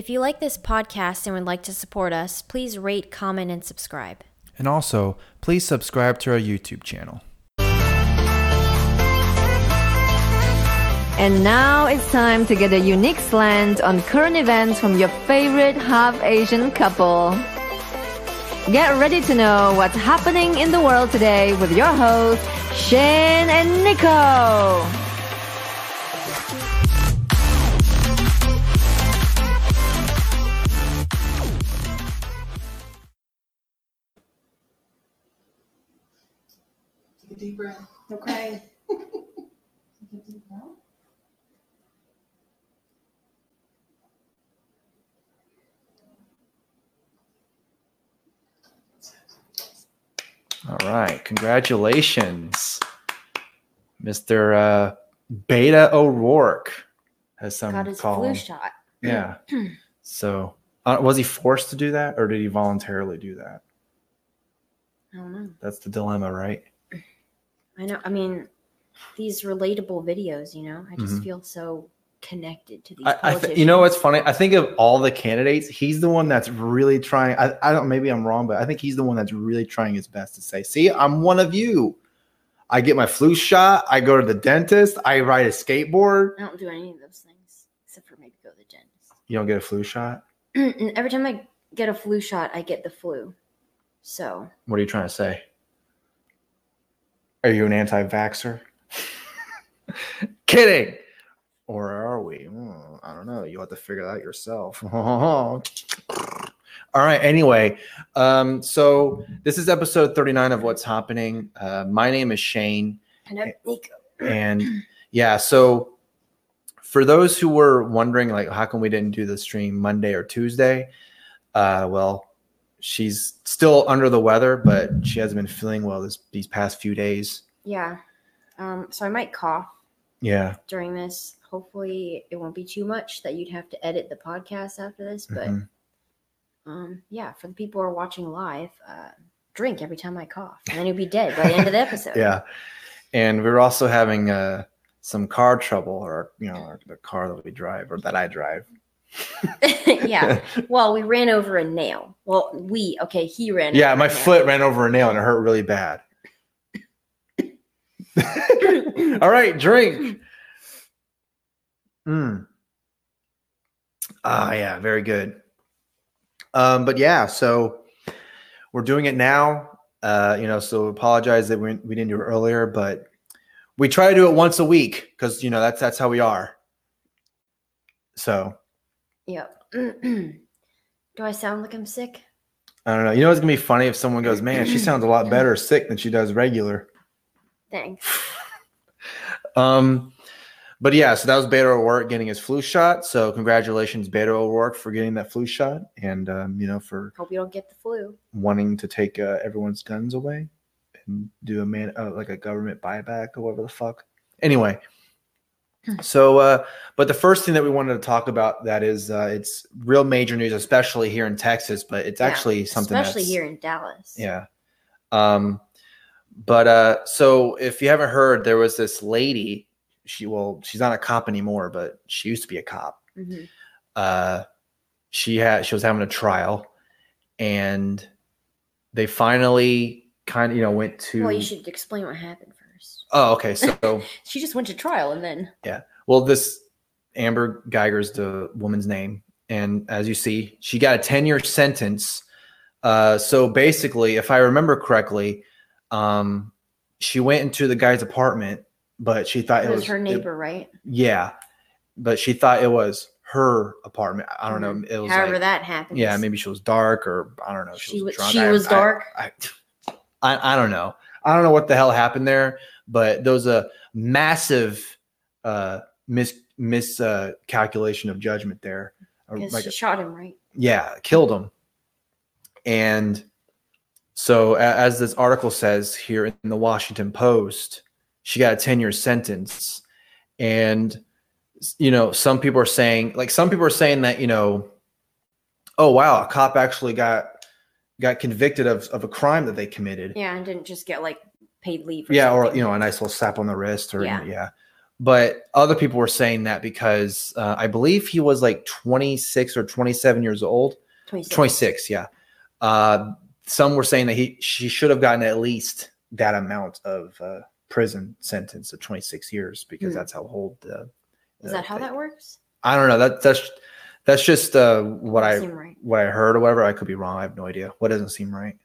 If you like this podcast and would like to support us, please rate, comment, and subscribe. And also, please subscribe to our YouTube channel. And now it's time to get a unique slant on current events from your favorite half Asian couple. Get ready to know what's happening in the world today with your hosts, Shane and Nico. Deep breath. Okay. Take a deep breath. All right. Congratulations, Mr. Uh, Beto O'Rourke has some Got his call flu him. shot. Yeah. so, uh, was he forced to do that or did he voluntarily do that? I don't know. That's the dilemma, right? I know. I mean, these relatable videos, you know, I just Mhm. feel so connected to these I, I th- you know what's funny? I think of all the candidates, he's the one that's really trying. I, I don't. Maybe I'm wrong, but I think he's the one that's really trying his best to say, "See, I'm one of you. I get my flu shot. I go to the dentist. I ride a skateboard. I don't do any of those things except for maybe go to the dentist. You don't get a flu shot. every time I get a flu shot, I get the flu. So What are you trying to say? Are you an anti-vaxxer? Kidding. Or are we? Hmm, I don't know. You'll have to figure that out yourself. All right. Anyway, um, so this is episode 39 of What's Happening. Uh, my name is Shane. and I'm Nico. And yeah, so for those who were wondering, like, how come we didn't do the stream Monday or Tuesday? Uh, well, she's still under the weather, but she hasn't been feeling well this these past few days. Yeah. Um, so I might cough Yeah. during this. Hopefully, it won't be too much that you'd have to edit the podcast after this. But Mhm. um, yeah, for the people who are watching live, uh, drink every time I cough, and then you'll be dead by the end of the episode. Yeah. And we are also having uh, some car trouble, or you know, or the car that we drive or that I drive. Yeah. Well, we ran over a nail. Well, we okay. He ran. yeah, over my a nail. foot ran over a nail and it hurt really bad. All right, drink. Mm. Ah, yeah, very good. Um, but yeah, so we're doing it now. Uh, you know, so apologize that we, we didn't do it earlier, but we try to do it once a week because you know that's that's how we are. So Yep. Do I sound like I'm sick? I don't know. You know, it's gonna be funny if someone goes, "Man, she sounds a lot better sick than she does regular." Thanks. Um, but yeah, so that was Beto O'Rourke getting his flu shot. So congratulations, Beto O'Rourke, for getting that flu shot, and um, you know for Hope you don't get the flu. wanting to take uh, everyone's guns away and do a man uh, like a government buyback or whatever the fuck. Anyway, so uh, but the first thing that we wanted to talk about that is uh, it's real major news, especially here in Texas, but it's Yeah, actually something especially here in Dallas. yeah. Um, but uh, so if you haven't heard, there was this lady. She well, she's not a cop anymore, but she used to be a cop. Mhm. Uh, she had she was having a trial, and they finally kind of you know went to. Well, you should explain what happened. Oh, okay. So She just went to trial and then. Yeah. Well, this Amber Guyger's the woman's name, and as you see, she got a ten year sentence. Uh, so basically, if I remember correctly, um, she went into the guy's apartment, but she thought It it was was her it- neighbor, right? yeah, but she thought it was her apartment. I don't know. It was Mm-hmm. However like- that happened. yeah, maybe she was dark or I don't know. She was- drunk. she I- was I- dark? I, I, I don't know. I don't know what the hell happened there, but there was a massive uh, mis miscalculation of judgment there. Like she shot him, right? yeah, killed him. And so, a- as this article says here in the Washington Post, she got a 10 year sentence. And, you know, some people are saying, like, some people are saying that, you know, oh, wow, a cop actually got got convicted of, of a crime that they committed. Yeah, and didn't just get like paid leave. Or yeah, or, you know, a nice little slap on the wrist or, Yeah. yeah. but other people were saying that because uh, I believe he was like 26 or 27 years old. 26. 26, yeah. Uh, some were saying that he she should have gotten at least that amount of uh, prison sentence of 26 years because Hmm. that's how old the. Is that how that works? I don't know. That that's that's just uh, what I Doesn't right. what I heard or whatever. I could be wrong. I have no idea. What doesn't seem right?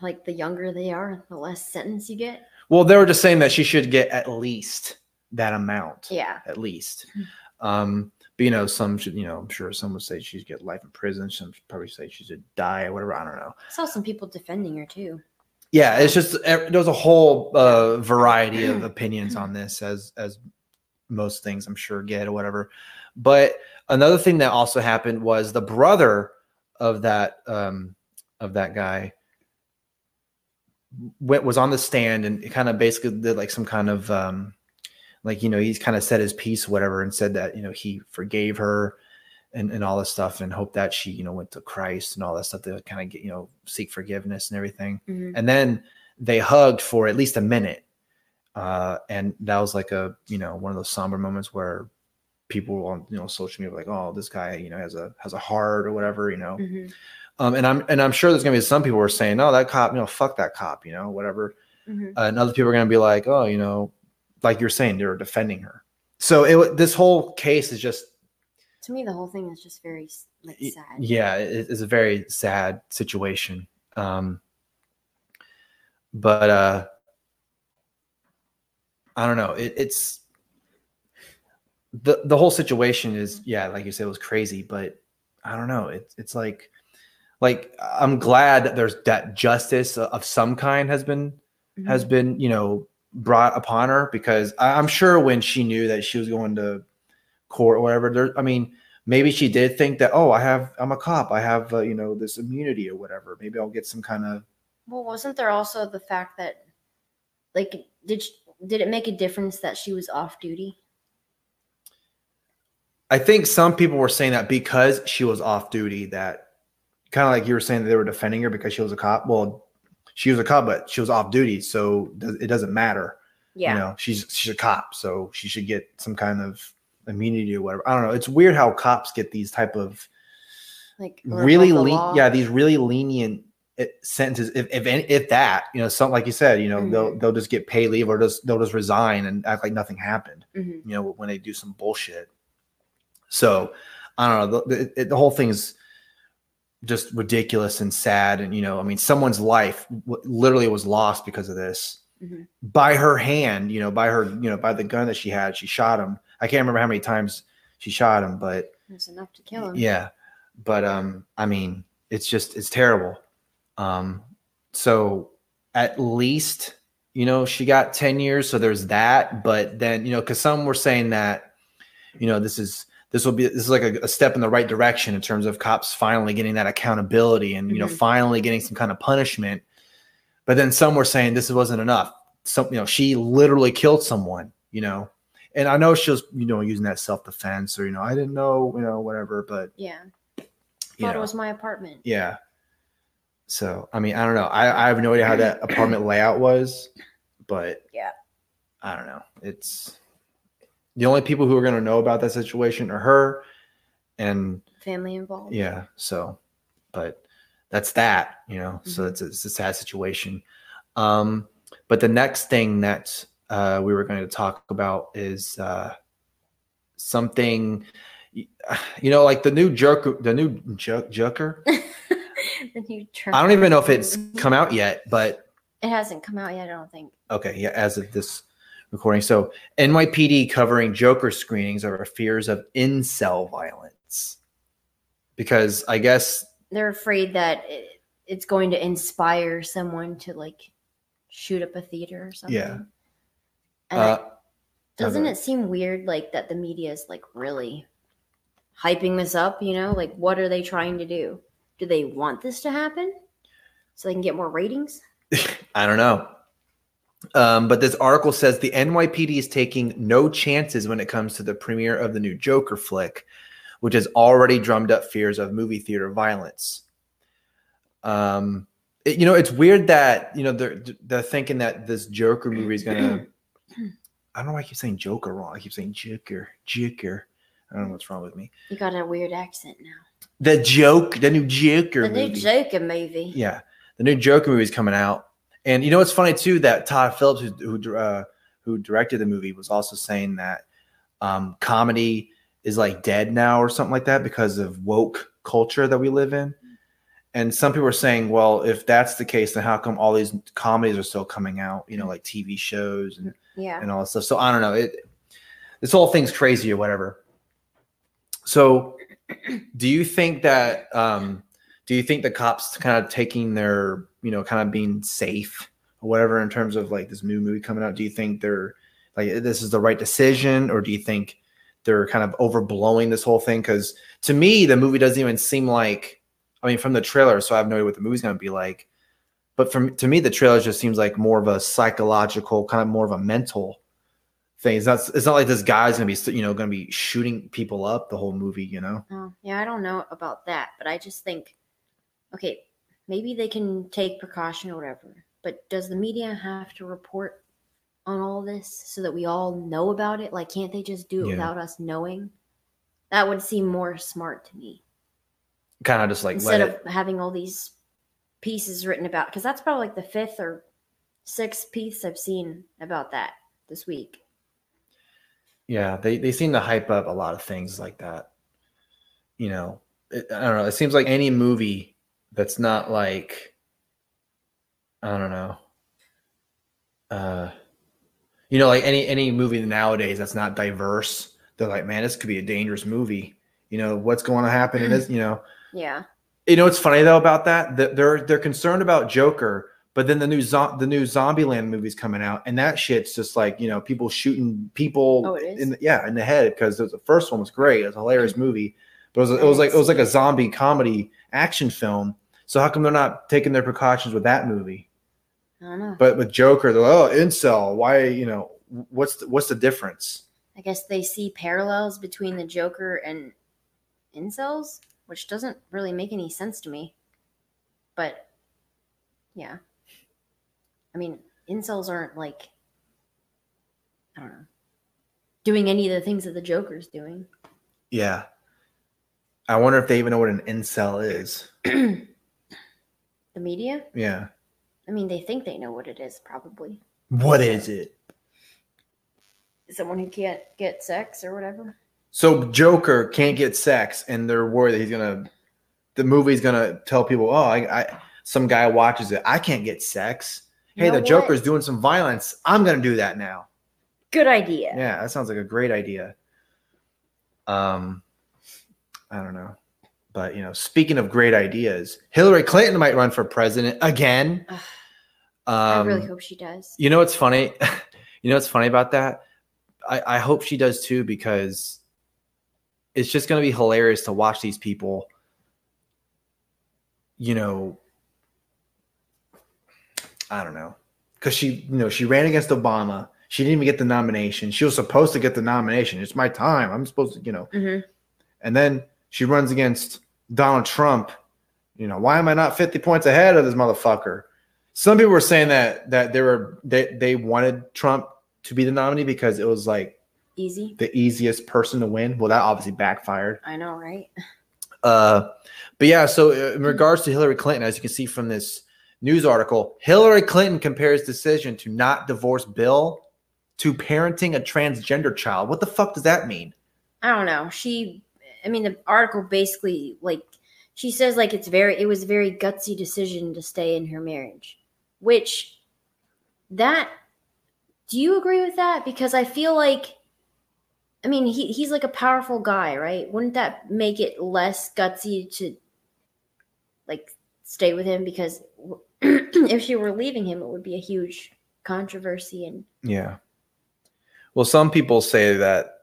Like the younger they are, the less sentence you get. Well, they were just saying that she should get at least that amount. Yeah. At least. Hmm. Um, but you know, some should, you know, I'm sure some would say she should get life in prison. Some should probably say she should die or whatever. I don't know. I saw some people defending her too. Yeah, it's just there's a whole uh, variety of opinions on this, as as most things I'm sure get or whatever. But another thing that also happened was the brother of that um, of that guy went was on the stand and kind of basically did like some kind of um, like you know he's kind of said his piece whatever and said that you know he forgave her and, and all this stuff and hoped that she you know went to Christ and all that stuff to kind of get you know seek forgiveness and everything Mhm. and then they hugged for at least a minute uh, and that was like a you know one of those somber moments where people on you know social media were like oh this guy you know has a has a heart or whatever you know Mhm. Um, and i'm and i'm sure there's gonna be some people who are saying no that cop you know fuck that cop you know whatever. Mhm. uh, and other people are gonna be like oh you know like you're saying they're defending her. So it this whole case is just To me, the whole thing is just very like sad. yeah it, it's a very sad situation. Um but uh i don't know. It, it's the the whole situation is yeah like you said it was crazy but i don't know. It, it's like like i'm glad that there's that justice of some kind has been Mhm. has been you know brought upon her because I, i'm sure when she knew that she was going to court or whatever there i mean maybe she did think that oh i have i'm a cop i have uh, you know this immunity or whatever maybe i'll get some kind of Well, wasn't there also the fact that, like, did sh did it make a difference that she was off duty? i think some people were saying that because she was off duty that kind of like you were saying that they were defending her because she was a cop. Well she was a cop but she was off duty so it doesn't matter. Yeah. you know she's she's a cop so she should get some kind of immunity or whatever. I don't know. It's weird how cops get these type of Like really le- yeah these really lenient eh, sentences. If if, if that you know something like you said you know they'll Mhm. they'll just get paid leave or just they'll just resign and act like nothing happened Mhm. you know when they do some bullshit. So i don't know. The, the, the whole thing is just ridiculous and sad. And you know i mean someone's life w- literally was lost because of this. Mhm. by her hand you know by her you know by the gun that she had she shot him. I can't remember how many times she shot him but That's enough to kill him. yeah. But um i mean it's just it's terrible. Um so at least you know she got 10 years so there's that. But then you know because some were saying that you know this is this will be this is like a, a step in the right direction in terms of cops finally getting that accountability and you know Mhm. finally getting some kind of punishment but then some were saying this wasn't enough some you know she literally killed someone you know and i know she was you know using that self-defense or you know i didn't know you know whatever but Yeah. Thought know, it was my apartment. yeah so i mean i don't know I, I have no idea how that apartment layout was but Yeah. i don't know it's the only people who are going to know about that situation are her and Family involved. yeah so but that's that you know so Mhm. it's, a, it's a sad situation um but the next thing that uh we were going to talk about is uh something you know like the new jerk the new jerker the new i don't even know if it's come out yet but It hasn't come out yet. I don't think. okay yeah as of this recording so nypd covering joker screenings over fears of incel violence because i guess They're afraid that it, it's going to inspire someone to like shoot up a theater or something. Yeah. And I- uh doesn't it seem weird like that the media is like really hyping this up? You know, like what are they trying to do? Do they want this to happen so they can get more ratings? I don't know. Um, but this article says the NYPD is taking no chances when it comes to the premiere of the new Joker flick, which has already drummed up fears of movie theater violence. Um, it- you know, it's weird that you know they're they're thinking that this Joker movie is gonna. I don't know why I keep saying Joker wrong. I keep saying Joker, Joker. I don't know what's wrong with me. You got a weird accent now. The joke, the new Joker The new. Joker movie. Yeah, the new Joker movie is coming out, and you know what's funny too that Todd Phillips, who who, uh, who directed the movie, was also saying that um, comedy is like dead now or something like that because of woke culture that we live in. And some people are saying, well, if that's the case, then how come all these comedies are still coming out? You know, like TV shows and Yeah. and all that stuff. So I don't know. It this whole thing's crazy or whatever. So do you think that um do you think the cops kind of taking their, you know, kind of being safe or whatever in terms of like this new movie coming out? Do you think they're like this is the right decision or do you think they're kind of overblowing this whole thing? Because to me, the movie doesn't even seem like I mean, from the trailer, so I have no idea what the movie's gonna be like. But from to me, the trailer just seems like more of a psychological, kind of more of a mental thing. It's not. It's not like this guy's gonna be, you know, gonna be shooting people up the whole movie. You know? Oh, yeah, I don't know about that, but I just think, okay, maybe they can take precaution or whatever. But does the media have to report on all this so that we all know about it? Like, can't they just do it Yeah. without us knowing? That would seem more smart to me Kind of just like instead of it. having all these pieces written about. Because that's probably like the fifth or sixth piece I've seen about that this week. Yeah, they they seem to hype up a lot of things like that. You know, it, I don't know. It seems like any movie that's not like, I don't know. Uh, you know, like any any movie nowadays that's not diverse, they're like, man, this could be a dangerous movie. You know, what's going to happen in this? You know, Yeah. You know what's funny though about that? That they're they're concerned about Joker, but then the new zo- the new Zombieland movie's coming out, and that shit's just like you know people shooting people Oh, in the, yeah in the head because the first one was great, it was a hilarious movie, but it was, it was like it was like a zombie comedy action film. So how come they're not taking their precautions with that movie? I don't know. But with Joker, they're like, oh incel. Why you know what's the, what's the difference? I guess they see parallels between the Joker and incels, which doesn't really make any sense to me. But yeah. I mean, incels aren't like I don't know. Doing any of the things that the Joker's doing. Yeah, I wonder if they even know what an incel is. the media? Yeah, I mean, they think they know what it is, probably. what is it? Someone who can't get sex or whatever. So Joker can't get sex, and they're worried that he's gonna. The movie's gonna tell people, "Oh, I, I some guy watches it. I can't get sex. You Hey, the what? Joker's doing some violence. I'm gonna do that now." Good idea. Yeah, that sounds like a great idea. Um, I don't know, but you know, speaking of great ideas, Hillary Clinton might run for president again. Ugh, Um, I really hope she does. you know what's funny? you know what's funny about that? I, I hope she does too because it's just going to be hilarious to watch these people. You know, I don't know, because she, you know, she ran against Obama. She didn't even get the nomination. She was supposed to get the nomination. It's my time. I'm supposed to, you know. hmm And then she runs against Donald Trump. You know, why am I not 50 points ahead of this motherfucker? Some people were saying that that they were they, they wanted Trump to be the nominee because it was like Easy. the easiest person to win. Well, that obviously backfired. I know, right? Uh, but yeah, so uh, in regards to Hillary Clinton, as you can see from this news article, Hillary Clinton compares decision to not divorce Bill to parenting a transgender child. What the fuck does that mean? I don't know. She, I mean, the article basically like she says like it's very it was a very gutsy decision to stay in her marriage, which that do you agree with that? Because I feel like, I mean, he he's like a powerful guy, right? Wouldn't that make it less gutsy to like stay with him? Because if she were leaving him, it would be a huge controversy and Yeah. Well, some people say that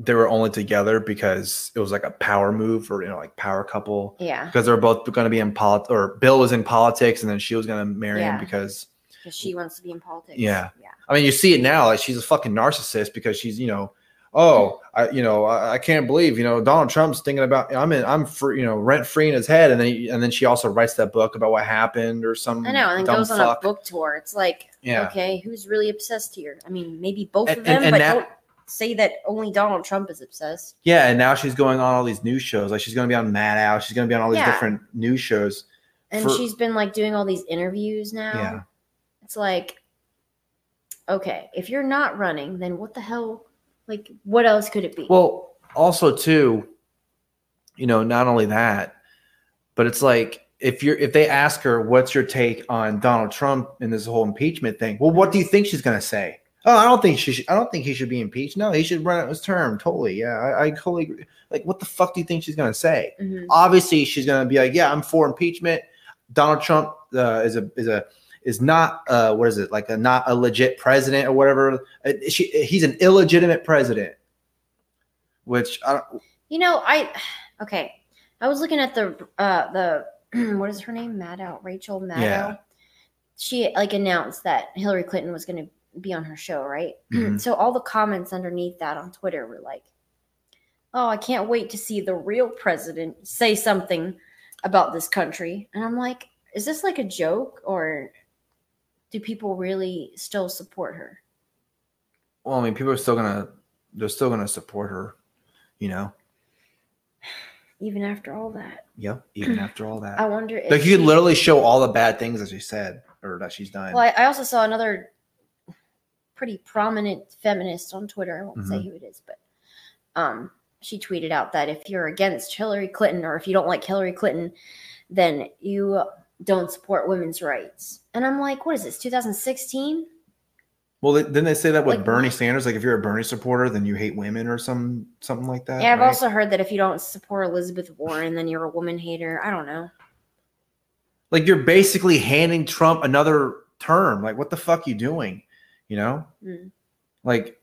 they were only together because it was like a power move or you know like power couple yeah, because they were both going to be in politics or Bill was in politics and then she was going to marry Yeah. him because because she wants to be in politics. Yeah. yeah. I mean you see it now like she's a fucking narcissist because she's you know oh, I, you know, I, I can't believe, you know, Donald Trump's thinking about, I'm in, I'm free, you know, rent free in his head. And then, he, and then she also writes that book about what happened or some. I know, and then goes on a book tour. It's like, Yeah. okay, who's really obsessed here? I mean, maybe both And- of them, and- and but that- say that only Donald Trump is obsessed. Yeah. And now she's going on all these news shows. Like she's going to be on Maddow. She's going to be on all these Yeah. different news shows. And For- she's been like doing all these interviews now. Yeah. It's like, okay, if you're not running, then what the hell? Like, what else could it be? Well, also too, you know, not only that, but it's like if you're if they ask her what's your take on Donald Trump and this whole impeachment thing, well, what do you think she's gonna say? Oh, I don't think she should. I don't think he should be impeached. No, he should run out his term. Totally. Yeah, I, I totally agree. Like, what the fuck do you think she's gonna say? Mhm. Obviously, she's gonna be like, yeah, I'm for impeachment. Donald Trump uh, is a is a is not uh, what is it like a not a legit president or whatever. Uh, she, he's an illegitimate president. Which I don't, You know, I okay. I was looking at the uh the what is her name? Maddow, Rachel Maddow. Yeah. She like announced that Hillary Clinton was going to be on her show, right? Mhm. so all the comments underneath that on Twitter were like, "Oh, I can't wait to see the real president say something about this country." And I'm like, "Is this like a joke or do people really still support her?" Well, I mean, people are still gonna they're still gonna support her, you know. Even after all that, Yep. Even after all that, I wonder if like you could literally show all the bad things that she said or that she's done. Well, I, I also saw another pretty prominent feminist on Twitter. I won't say Mhm. who it is, but um, she tweeted out that if you're against Hillary Clinton or if you don't like Hillary Clinton, then you don't support women's rights. And I'm like, what is this? 2016? well, didn't they say that with like- Bernie Sanders? Like, if you're a Bernie supporter, then you hate women or some something like that. yeah, I've right? also heard that if you don't support Elizabeth Warren, then you're a woman hater. I don't know. like you're basically handing Trump another term. Like, what the fuck you doing? You know, Mm. like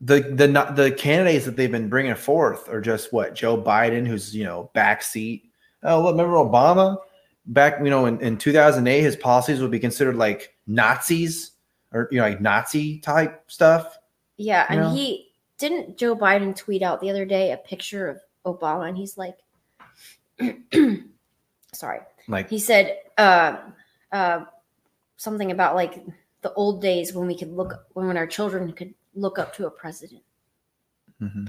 the the not the candidates that they've been bringing forth are just what Joe Biden, who's you know backseat. Oh, look, remember Obama back? You know, in, in 2008, his policies would be considered like Nazis or you know like Nazi type stuff. Yeah, and No. he didn't Joe Biden tweet out the other day a picture of Obama, and he's like, sorry, Like, he said uh, uh, something about like the old days when we could look when our children could look up to a president. mhm.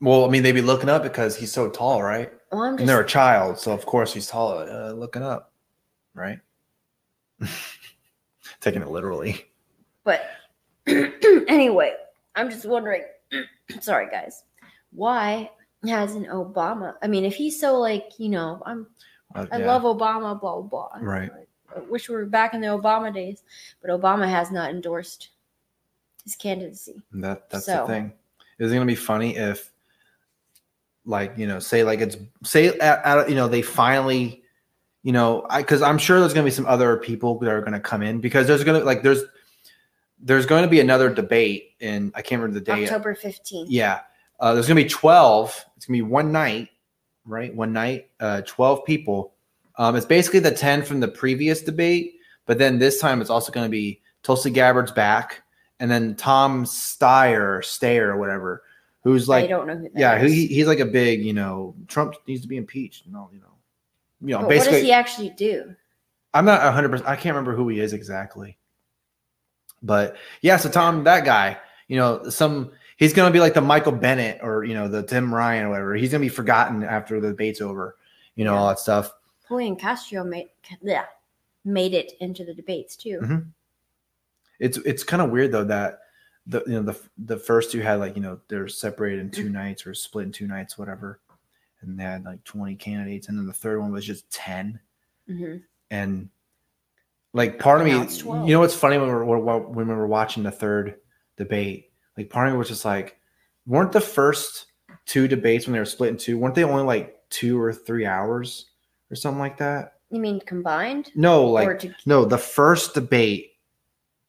well, I mean, they'd be looking up because he's so tall, right? Well, I'm And they're a child, so of course he's tall. Uh, looking up, right? Taking it literally. but anyway, I'm just wondering. sorry, guys, why has an Obama? I mean, if he's so like you know, I'm Uh, I yeah. love Obama, blah blah blah. Right. I wish we were back in the Obama days, but Obama has not endorsed his candidacy. That that's So- the thing. Is it gonna be funny if, like you know, say like it's say at, you know they finally, you know, I because I'm sure there's gonna be some other people that are gonna come in because there's gonna like there's there's going to be another debate in I can't remember the day. October 15th. Yeah, uh, there's gonna be twelve. It's gonna be one night, right? One night, uh, twelve people. Um, it's basically the ten from the previous debate, but then this time it's also gonna be Tulsi Gabbard's back, and then Tom Steyer, Stayer, or whatever, who's like, I don't know who yeah, he, he's like a big, you know, Trump needs to be impeached. No, you know, you know, But what does basically, he actually do? I'm not 100. percent I can't remember who he is exactly, but yeah. So Tom, that guy, you know, some he's gonna be like the Michael Bennet or you know the Tim Ryan or whatever. He's gonna be forgotten after the debate's over. You know all that stuff. Julian Castro made yeah, made it into the debates too. Mhm. It's it's kind of weird though that the you know the the first two had like you know they're separated in 2 Mm-hmm. nights or split in two nights whatever, and they had like 20 candidates, and then the third one was just 10. Mhm. and like part of me you know what's funny when we were when we were watching the third debate like part of me was just like weren't the first two debates when they were split in two weren't they only like two or three hours or something like that You mean combined? no like to, no the first debate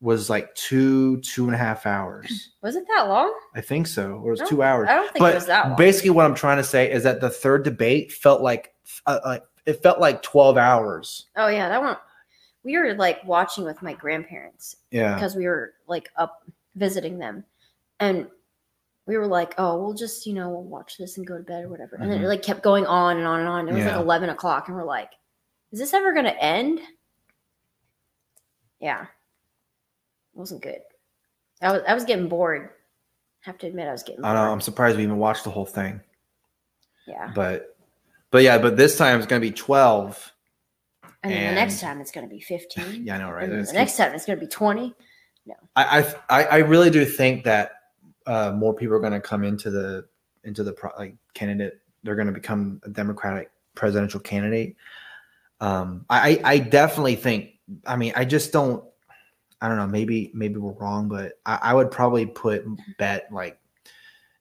was like two two and a half hours was it that long? i think so or it was two hours I don't think it was that but long. basically what i'm trying to say is that the third debate felt like uh, uh, it felt like 12 hours oh yeah, that one. We were like watching with my grandparents yeah because we were like up visiting them, and we were like, oh, we'll just you know we'll watch this and go to bed or whatever, and then Mhm. it like kept going on and on and on. It was Yeah. like eleven o'clock, and we're like, is this ever gonna end? Yeah, it wasn't good. I was I was getting bored. I have to admit, I was getting. I don't know. I'm surprised we even watched the whole thing. Yeah, But but yeah, but this time it's gonna be 12. and then the next time it's gonna be fifteen. Yeah, I know, right? And the next time it's gonna be twenty. No. I I I really do think that uh, more people are going to come into the into the pro, like candidate. They're going to become a Democratic presidential candidate. Um, I I definitely think. I mean, I just don't. I don't know. Maybe maybe we're wrong, but I, I would probably put bet like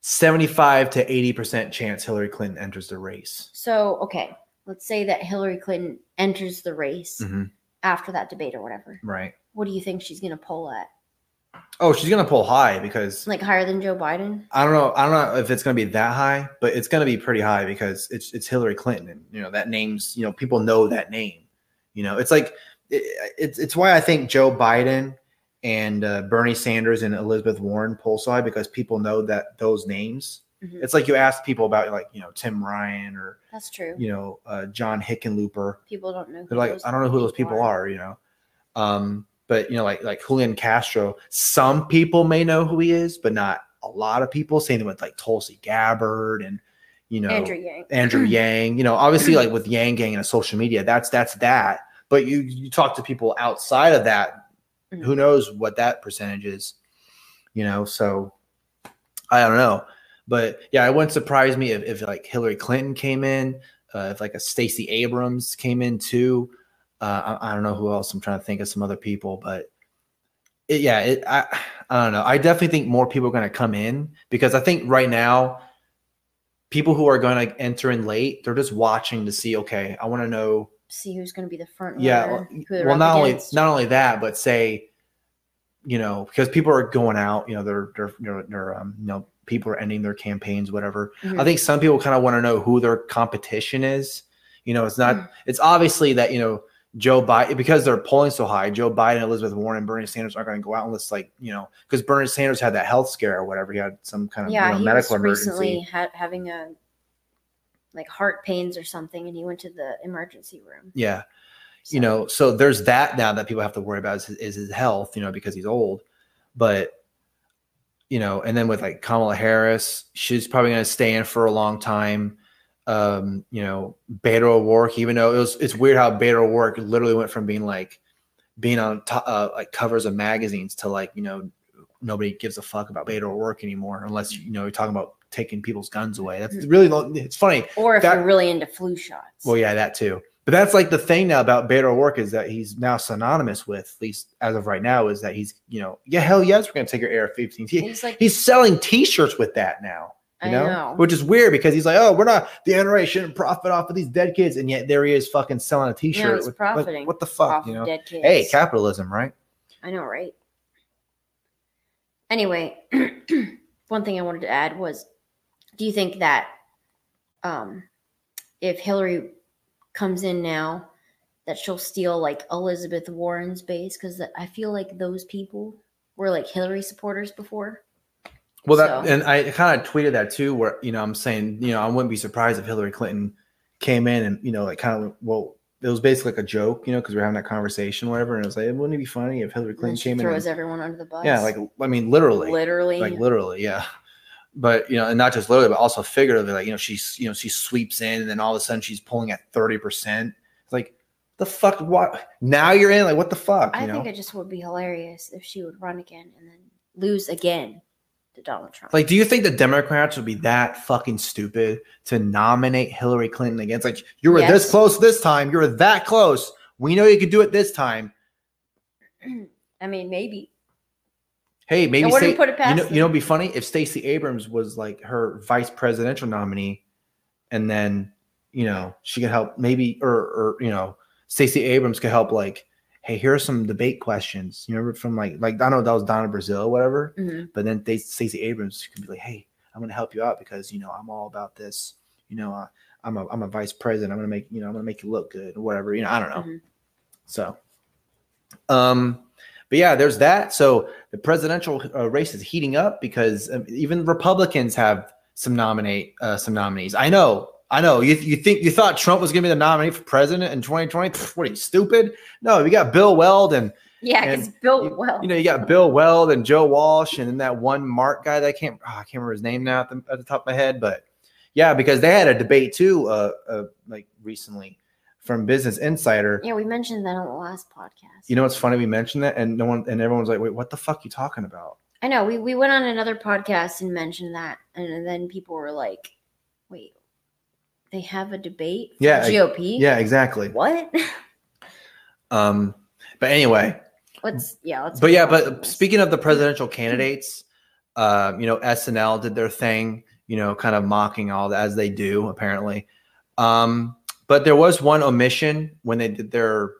seventy five to eighty percent chance Hillary Clinton enters the race. So okay, let's say that Hillary Clinton enters the race Mhm. after that debate or whatever. Right. What do you think she's gonna poll at? Oh, she's going to pull high because Like higher than Joe Biden? I don't know. I don't know if it's going to be that high, but it's going to be pretty high because it's it's Hillary Clinton, and you know that name's you know people know that name. You know, it's like it, it's it's why I think Joe Biden and uh, Bernie Sanders and Elizabeth Warren pull so high because people know that those names. Mhm. It's like you ask people about like you know Tim Ryan or That's true. you know uh, John Hickenlooper. People don't know. who They're like, I don't know who those people are, you know. Um, but you know, like like Julian Castro, some people may know who he is, but not a lot of people. Same thing with like Tulsi Gabbard and you know Andrew Yang. Andrew Yang. You know, obviously like with Yang Gang and social media, that's that's that. But you you talk to people outside of that, Mhm. who knows what that percentage is, you know? So I don't know. But yeah, it wouldn't surprise me if, if like Hillary Clinton came in, uh, if like a Stacey Abrams came in too. Uh, I, I don't know who else. I'm trying to think of some other people, but it, yeah, it, I I don't know. I definitely think more people are going to come in because I think right now, people who are going to enter in late, they're just watching to see. Okay, I want to know. See who's going to be the front Yeah, runner, well, who they're well up not only not only that, but say, you know, because people are going out. You know, they're they're they're, they're um, you know people are ending their campaigns, whatever. Mhm. I think some people kind of want to know who their competition is. You know, it's not. Mm. It's obviously that you know Joe Biden because they're polling so high. Joe Biden, Elizabeth Warren, and Bernie Sanders aren't going to go out unless like you know because Bernie Sanders had that health scare or whatever. He had some kind of yeah, you know, he medical was emergency. recently ha- having a like heart pains or something, and he went to the emergency room. Yeah, So- you know, so there's that now that people have to worry about is, is his health. You know, because he's old, but you know, and then with like Kamala Harris, she's probably going to stay in for a long time. Um, you know, Beto O'Rourke, even though it was, it's weird how Beto O'Rourke literally went from being like being on top, uh, like covers of magazines to like you know nobody gives a fuck about Beto O'Rourke anymore unless you know you're talking about taking people's guns away. That's really it's funny. or if that- you're really into flu shots. Well, yeah, that too. But that's like the thing now about Beto O'Rourke is that he's now synonymous with, at least as of right now, is that he's, you know, yeah, hell yes, we're going to take your AR-15. He, he's like, he's selling T-shirts with that now, you I know? know. which is weird because he's like, oh, we're not the NRA shouldn't profit off of these dead kids, and yet there he is fucking selling a T-shirt. he's with- like, profiting what the fuck, you know? dead kids. Hey, capitalism, right? I know, right? Anyway, one thing I wanted to add was do you think that um, if Hillary comes in now, that she'll steal like Elizabeth Warren's base? Because I feel like those people were like Hillary supporters before. Well, that So- and I kind of tweeted that too, where you know I'm saying you know I wouldn't be surprised if Hillary Clinton came in and you know like kind of well it was basically like a joke, you know, because we are having that conversation, whatever, and it was like wouldn't it be funny if Hillary Clinton came in? throws everyone under the bus. yeah, like I mean literally, literally. like literally, yeah. But you know, and not just literally, but also figuratively, like you know, she's you know she sweeps in, and then all of a sudden she's pulling at thirty percent. Like the fuck, what? Now you're in, like what the fuck? You I know? think it just would be hilarious if she would run again and then lose again to Donald Trump. Like, do you think the Democrats would be that fucking stupid to nominate Hillary Clinton against? Like, you were this close this time. You were that close. We know you could do it this time. I mean, maybe. Hey, maybe Sta- put it you know, you know, it'd be funny if Stacey Abrams was like her vice presidential nominee, and then you know she could help maybe, or or you know, Stacey Abrams could help like, hey, here are some debate questions. You remember from like like I don't know that was Donna Brazile or whatever. Mhm. But then they Stacey Abrams could be like, "Hey, I'm going to help you out because you know I'm all about this. You know, uh, I'm a I'm a vice president. I'm going to make you know I'm going to make you look good or whatever. You know, I don't know. Mhm. So, um, but yeah, there's that. So the presidential uh, race is heating up because um, even Republicans have some nominate uh, some nominees. I know, I know. You you think you thought Trump was going to be the nominee for president in 2020? Pfft, what are you stupid? No, we got Bill Weld and Yeah, because Bill Weld. you know you got Bill Weld and Joe Walsh and then that one Mark guy that I can't oh, I can't remember his name now at the, at the top of my head, but yeah, because they had a debate too, uh, uh like recently from Business Insider. yeah, we mentioned that on the last podcast. You know what's funny? We mentioned that, and no one and everyone's like, "Wait, what the fuck are you talking about?" I know we we went on another podcast and mentioned that, and then people were like, "Wait, they have a debate? for Yeah, GOP? Yeah, exactly. what? Um, but anyway, let's yeah, let's. but yeah, move on from but speaking of the presidential candidates, um, you know, SNL did their thing, you know, kind of mocking all that as they do apparently. Um, but there was one omission when they did their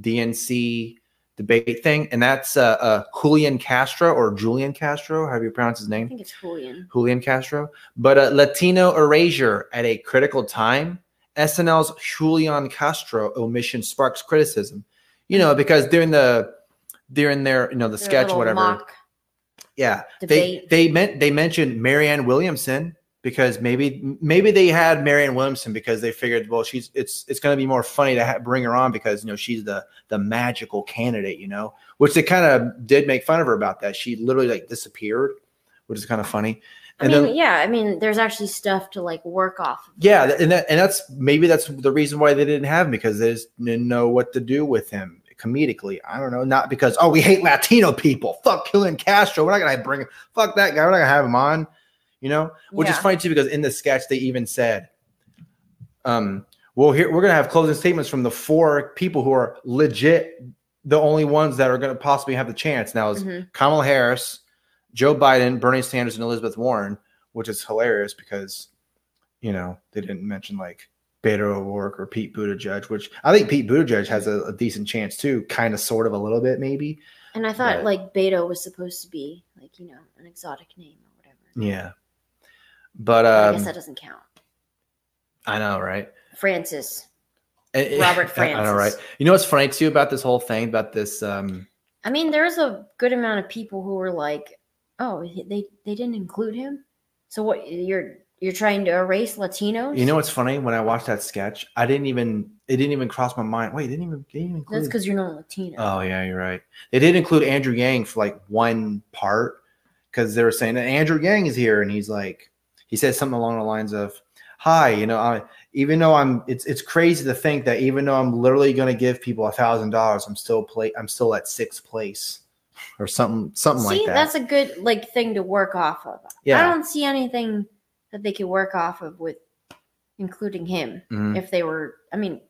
DNC debate thing, and that's uh, uh, Julian Castro or Julian Castro, however you pronounce his name. I think it's Julian. Julian Castro, but uh, Latino erasure at a critical time. SNL's Julian Castro omission sparks criticism. You know, because during the during their you know the Their sketch little whatever, mock yeah, debate. they they meant they mentioned Marianne Williamson because maybe maybe they had Marianne Williamson because they figured well she's it's it's going to be more funny to ha- bring her on because you know she's the the magical candidate you know which they kind of did make fun of her about that. She literally like disappeared which is kind of funny. I mean, then yeah, I mean, there's actually stuff to like work off. of. yeah and that and that's maybe that's the reason why they didn't have him because they just didn't know what to do with him comedically. I don't know not because oh we hate Latino people. Fuck Julian Castro. We're not gonna bring fuck that guy. We're not gonna have him on you know which is funny too because in the sketch they even said um well here we're gonna have closing statements from the four people who are legit the only ones that are gonna possibly have the chance now is Mhm. Kamala Harris Joe Biden Bernie Sanders and Elizabeth Warren which is hilarious because you know they didn't mention like Beto O'Rourke or Pete Buttigieg which I think Pete Buttigieg has a, a decent chance too kind of sort of a little bit maybe And I thought But- like Beto was supposed to be like you know an exotic name or whatever. yeah but But I um, guess that doesn't count. I know right Francis. And- and- Robert I know, right? You know what's funny too about this whole thing about this? Um, I mean, there's a good amount of people who were like, "Oh, they they didn't include him." So what? You're you're trying to erase Latinos? you know what's funny? When I watched that sketch, I didn't even it didn't even cross my mind. Wait, didn't even, didn't even include. that's because you're not Latino. oh yeah, you're right. They did include Andrew Yang for like one part because they were saying that Andrew Yang is here, and he's like, he said something along the lines of, "Hi, you know, I, even though I'm, it's it's crazy to think that even though I'm literally going to give people a thousand dollars, I'm still play, I'm still at sixth place." Or something, something see, like that. that's a good like thing to work off of. Yeah. I don't see anything that they could work off of with including him. Mhm. If they were, I mean,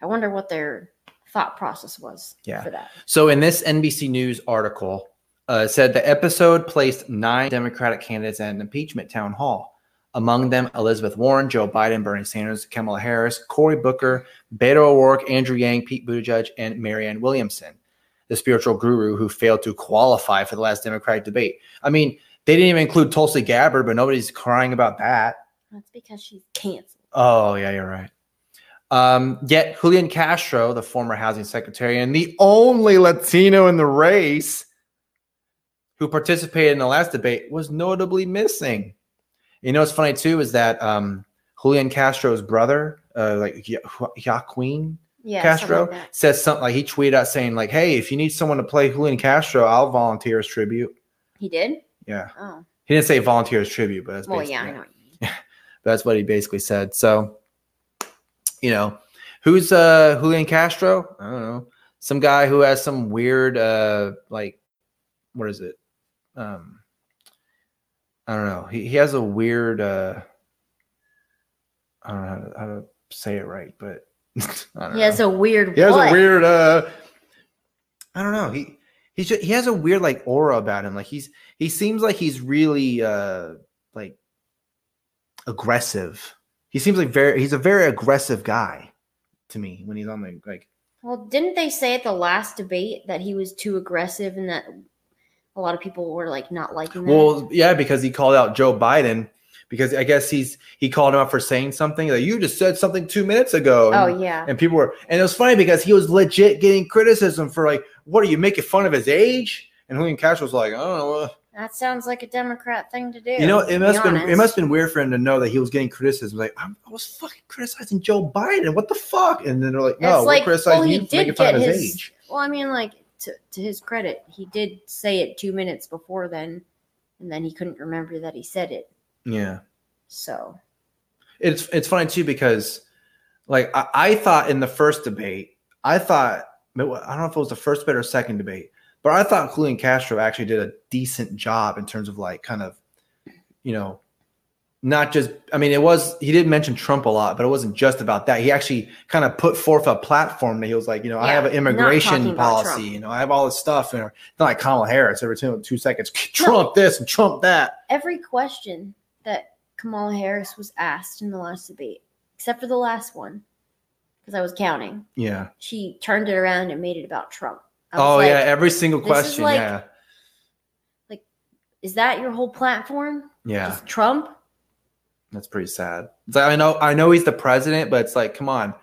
I wonder what their thought process was Yeah. for that. So in this NBC News article, uh, said the episode placed nine Democratic candidates at an impeachment town hall. Among them, Elizabeth Warren, Joe Biden, Bernie Sanders, Kamala Harris, Cory Booker, Beto O'Rourke, Andrew Yang, Pete Buttigieg, and Marianne Williamson, the spiritual guru who failed to qualify for the last Democratic debate. I mean, they didn't even include Tulsi Gabbard, but nobody's crying about that. That's because she's canceled. Oh, yeah, you're right. Um, yet Julian Castro, the former housing secretary and the only Latino in the race who participated in the last debate, was notably missing. You know what's funny too is that um, Julian Castro's brother, uh, like Joaquin Yeah, Castro, something like says something like he tweeted out saying like, "Hey, if you need someone to play Julian Castro, I'll volunteer as tribute." He did. Yeah, Oh, he didn't say volunteer as tribute, but that's well, basically yeah, I know. What you mean. That's what he basically said. So, you know, who's uh Julian Castro? I don't know. Some guy who has some weird uh like what is it? Um I don't know. He he has a weird uh I don't know how to, how to say it right, but I don't He has know. a weird. he has what? a weird uh I don't know. He he's just, he has a weird like aura about him. Like he's he seems like he's really uh like aggressive. He seems like very he's a very aggressive guy to me when he's on the like Well, didn't they say at the last debate that he was too aggressive and that a lot of people were like not liking that? well yeah because he called out Joe Biden because I guess he's he called him up for saying something like you just said something two minutes ago. Oh And- yeah. and people were and it was funny because he was legit getting criticism for like what are you making fun of his age and Julian Castro was like i don't know That sounds like a Democrat thing to do. you know it must have been it must been weird for him to know that he was getting criticism like I'm, i was fucking criticizing joe biden what the fuck and then they're like no it's we're like, criticizing well, he you for did making fun get of his, his. age Well, I mean, like to, to his credit, he did say it two minutes before then, and then he couldn't remember that he said it. yeah So it's it's funny too because like I, I thought in the first debate i thought i don't know if it was the first debate or second debate but i thought julian castro actually did a decent job in terms of like kind of you know not just i mean it was he didn't mention trump a lot but it wasn't just about that. He actually kind of put forth a platform that he was like you know i have an immigration policy you know i have all this stuff and not like kamala harris every two, two seconds trump this and trump that. Every question that Kamala Harris was asked in the last debate, except for the last one, because I was counting, yeah. she turned it around and made it about Trump. Oh like, yeah every single question like- yeah. Is that your whole platform? yeah. Just Trump? That's pretty sad. It's like, I know, I know he's the president, but it's like, come on.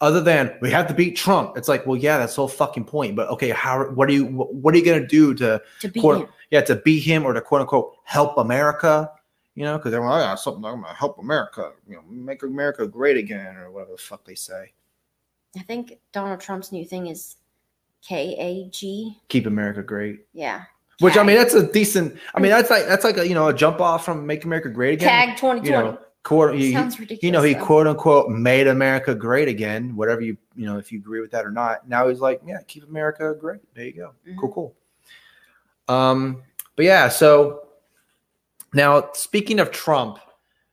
Other than we have to beat Trump, it's like, well, yeah, that's the whole fucking point. But okay, how? What are you? What are you gonna do to? To beat Quote- him. Yeah, to beat him or to quote unquote help America? You know, because they're like, oh, I got something I'm gonna help America. You know, make America great again or whatever the fuck they say. I think Donald Trump's new thing is K A G. Keep America great. Yeah. Which I mean, that's a decent. I mean, that's like that's like a you know a jump off from Make America Great Again. Tag 2020. You know, quote, he, Sounds ridiculous. you know, he though. quote unquote made America great again. Whatever you, you know, if you agree with that or not. Now he's like, yeah, keep America great. There you go. Mhm. Cool, cool. Um, but yeah, so now speaking of Trump,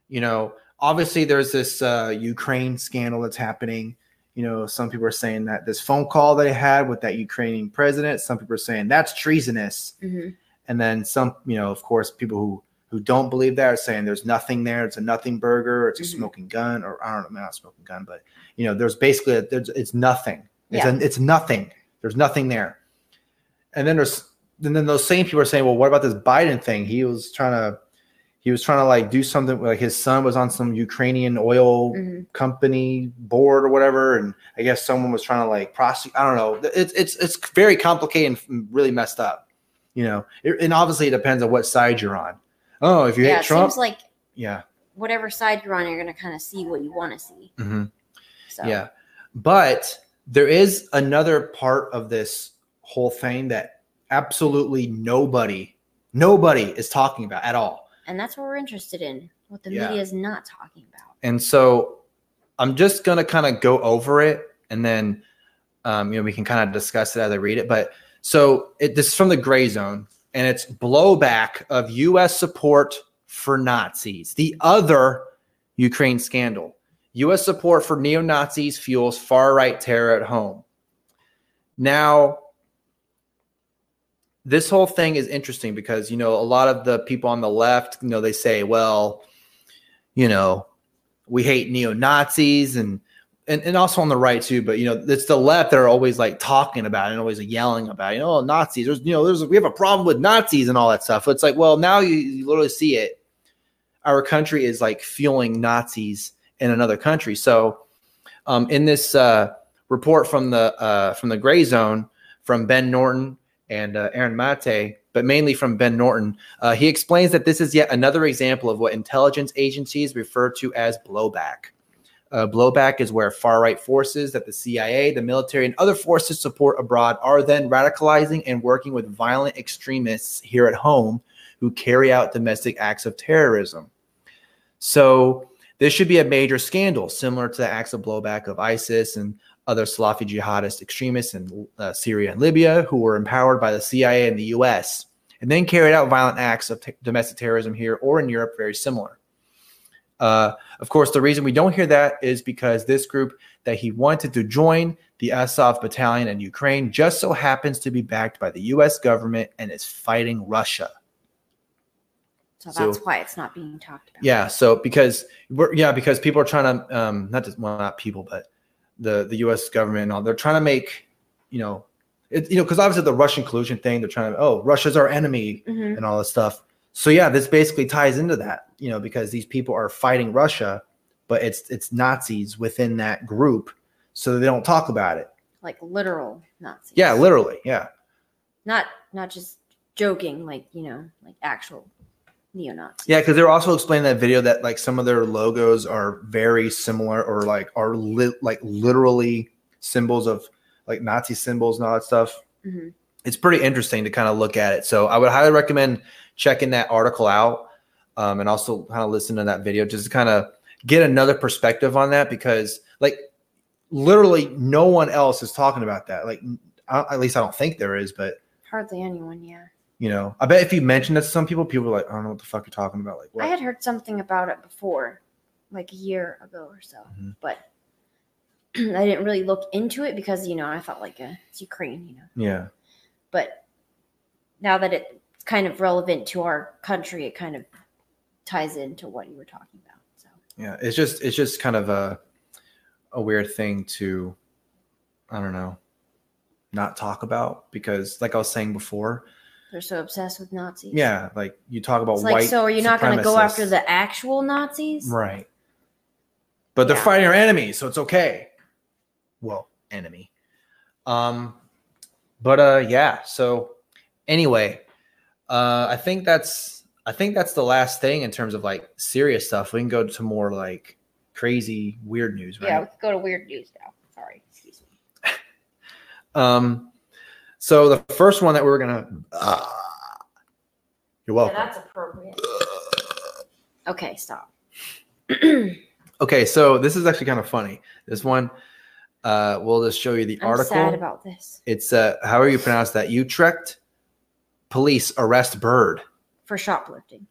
you know, obviously there's this uh, Ukraine scandal that's happening. You know, some people are saying that this phone call they had with that Ukrainian president. Some people are saying that's treasonous Mhm. and then some you know of course people who who don't believe that are saying there's nothing there it's a nothing burger it's a Mhm. smoking gun or i don't know not a smoking gun but you know there's basically a, there's, it's nothing it's, Yeah. a, it's nothing there's nothing there and then there's and then those same people are saying well what about this biden thing he was trying to he was trying to like do something like his son was on some ukrainian oil Mhm. company board or whatever and i guess someone was trying to like prosecute i don't know. It's it's it's very complicated and really messed up you know? It- and obviously it depends on what side you're on. Oh if you Yeah, hate trump seems like yeah. whatever side you're on, you're going to kind of see what you want to see. mhm, So, yeah. But there is another part of this whole thing that absolutely nobody nobody is talking about at all And that's what we're interested in, what the Yeah. media is not talking about. And so I'm just going to kind of go over it and then, um, you know, we can kind of discuss it as I read it. But so it, this is from the Grayzone and it's blowback of U.S. support for Nazis, the other Ukraine scandal. U.S. support for neo Nazis fuels far right terror at home. Now, this whole thing is interesting because, you know, a lot of the people on the left, you know, they say, well, you know, we hate neo Nazis and, and and also on the right too. But you know, it's the left that are always like talking about it and always yelling about, it. you know, oh, Nazis. There's you know, there's we have a problem with Nazis and all that stuff. It's like, well, now you, you literally see it. Our country is like fueling Nazis in another country. So, um, in this uh, report from the uh, from the Grayzone from Ben Norton and uh, Aaron Mate, but mainly from Ben Norton, uh, he explains that this is yet another example of what intelligence agencies refer to as blowback. Uh, blowback is where far right forces that the CIA, the military, and other forces support abroad are then radicalizing and working with violent extremists here at home who carry out domestic acts of terrorism. So, this should be a major scandal, similar to the acts of blowback of ISIS and other Salafi jihadist extremists in uh, Syria and Libya who were empowered by the CIA and the US and then carried out violent acts of t- domestic terrorism here or in Europe, very similar. Uh, of course, the reason we don't hear that is because this group that he wanted to join, the Azov battalion in Ukraine, just so happens to be backed by the US government and is fighting Russia. So So- that's why it's not being talked about. Yeah, so because we're yeah, because people are trying to um not just well not people, but the the US government and all they're trying to make, you know, it, you know, because obviously the Russian collusion thing, they're trying to oh, Russia's our enemy Mhm. and all this stuff. so yeah, this basically ties into that, you know, because these people are fighting Russia, but it's it's Nazis within that group, so they don't talk about it. Like literal Nazis. Yeah, literally, yeah. Not not just joking, like, you know, like actual neo Nazis. Yeah, because they were also explaining that video that like some of their logos are very similar or like are li- like literally symbols of like Nazi symbols and all that stuff. Mhm. It's pretty interesting to kind of look at it. So I would highly recommend checking that article out um, and also kind of listen to that video just to kind of get another perspective on that because like literally no one else is talking about that. Like I, at least I don't think there is, but Hardly anyone, yeah. You know, I bet if you mentioned that to some people, people are like, I don't know what the fuck you're talking about. Like, what? I had heard something about it before, like a year ago or so, Mhm. but I didn't really look into it because you know I felt like uh, it's Ukraine, you know. yeah. But now that it's kind of relevant to our country, it kind of ties into what you were talking about. So yeah it's just it's just kind of a a weird thing to i don't know not talk about because like i was saying before they're so obsessed with Nazis. yeah like you talk about It's white like, so are you not going to go after the actual Nazis? right but they're Yeah. fighting our enemies so it's okay well enemy um but uh yeah so anyway uh i think that's i think that's the last thing in terms of like serious stuff we can go to more like crazy weird news right Yeah, we could go to weird news now. Sorry, excuse me. Um, so the first one that we were gonna, uh, you're welcome. Yeah, that's appropriate. Okay, stop. okay, so this is actually kind of funny. This one, uh, we'll just show you the I'm article. sad about this it's uh, how are you pronounce that? Utrecht police arrest bird. for shoplifting.